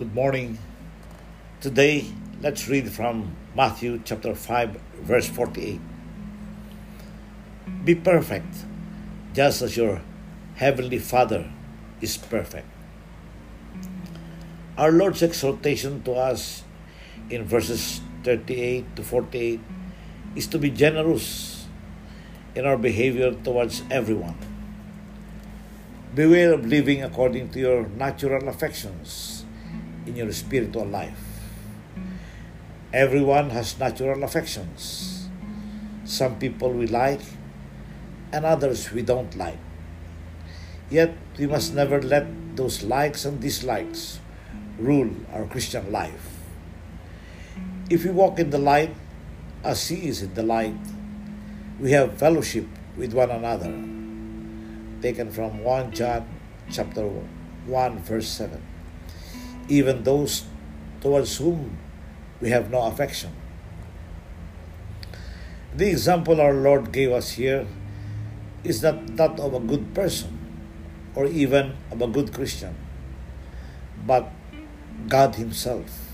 Good morning. Today, let's read from Matthew chapter 5, verse 48. Be perfect, just as your heavenly Father is perfect. Our Lord's exhortation to us in verses 38 to 48 is to be generous in our behavior towards everyone. Beware of living according to your natural affections in your spiritual life. Everyone has natural affections. Some people we like, and others we don't like. Yet we must never let those likes and dislikes rule our Christian life. If we walk in the light as He is in the light, we have fellowship with one another. Taken from 1 John chapter 1 verse 7. Even those towards whom we have no affection. The example our Lord gave us here is not that of a good person or even of a good Christian, but God Himself.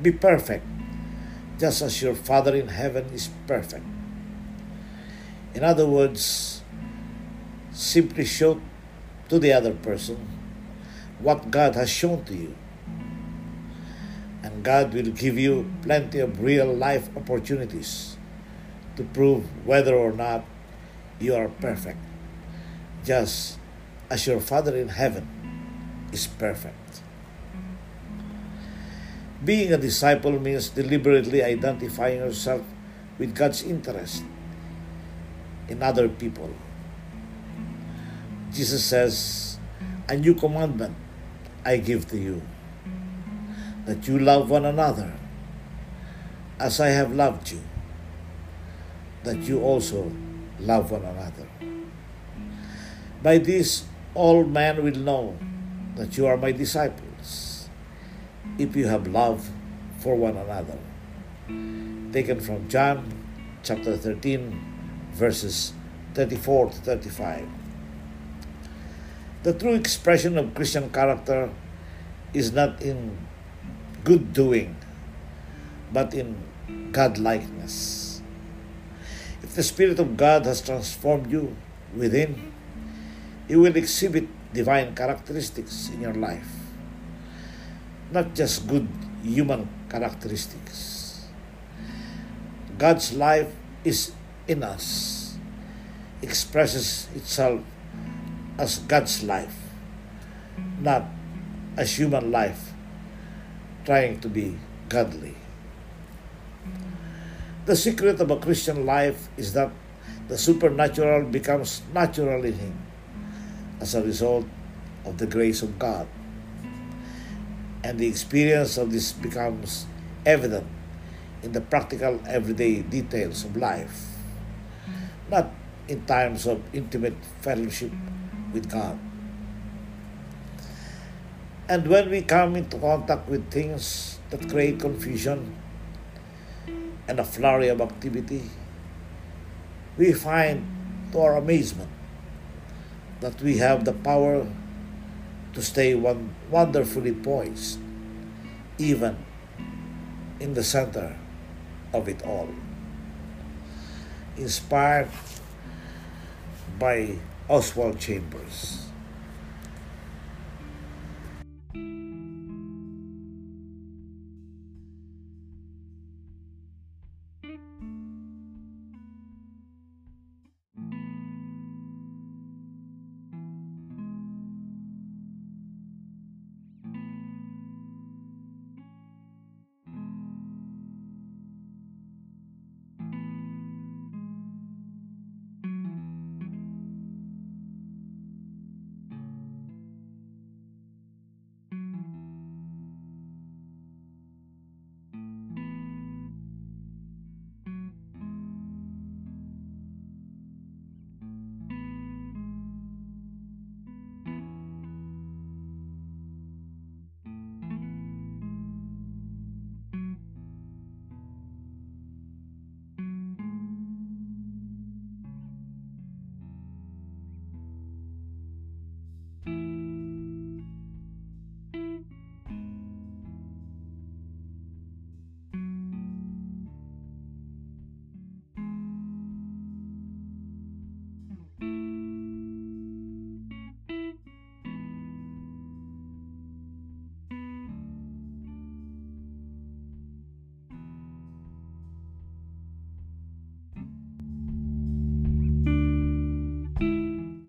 Be perfect, just as your Father in heaven is perfect. In other words, simply show to the other person what God has shown to you. And God will give you plenty of real life opportunities to prove whether or not you are perfect, just as your Father in heaven is perfect. Being a disciple means deliberately identifying yourself with God's interest in other people. Jesus says, A new commandment I give to you that you love one another as I have loved you, that you also love one another. By this, all men will know that you are my disciples if you have love for one another. Taken from John chapter 13, verses 34 to 35. The true expression of Christian character is not in good doing, but in God likeness. If the Spirit of God has transformed you within, you will exhibit divine characteristics in your life, not just good human characteristics. God's life is in us, expresses itself as God's life, not as human life trying to be godly. The secret of a Christian life is that the supernatural becomes natural in him as a result of the grace of God. And the experience of this becomes evident in the practical everyday details of life, not in times of intimate fellowship with God. And when we come into contact with things that create confusion and a flurry of activity, we find to our amazement that we have the power to stay one wonderfully poised, even in the center of it all. Inspired by Oswald Chambers.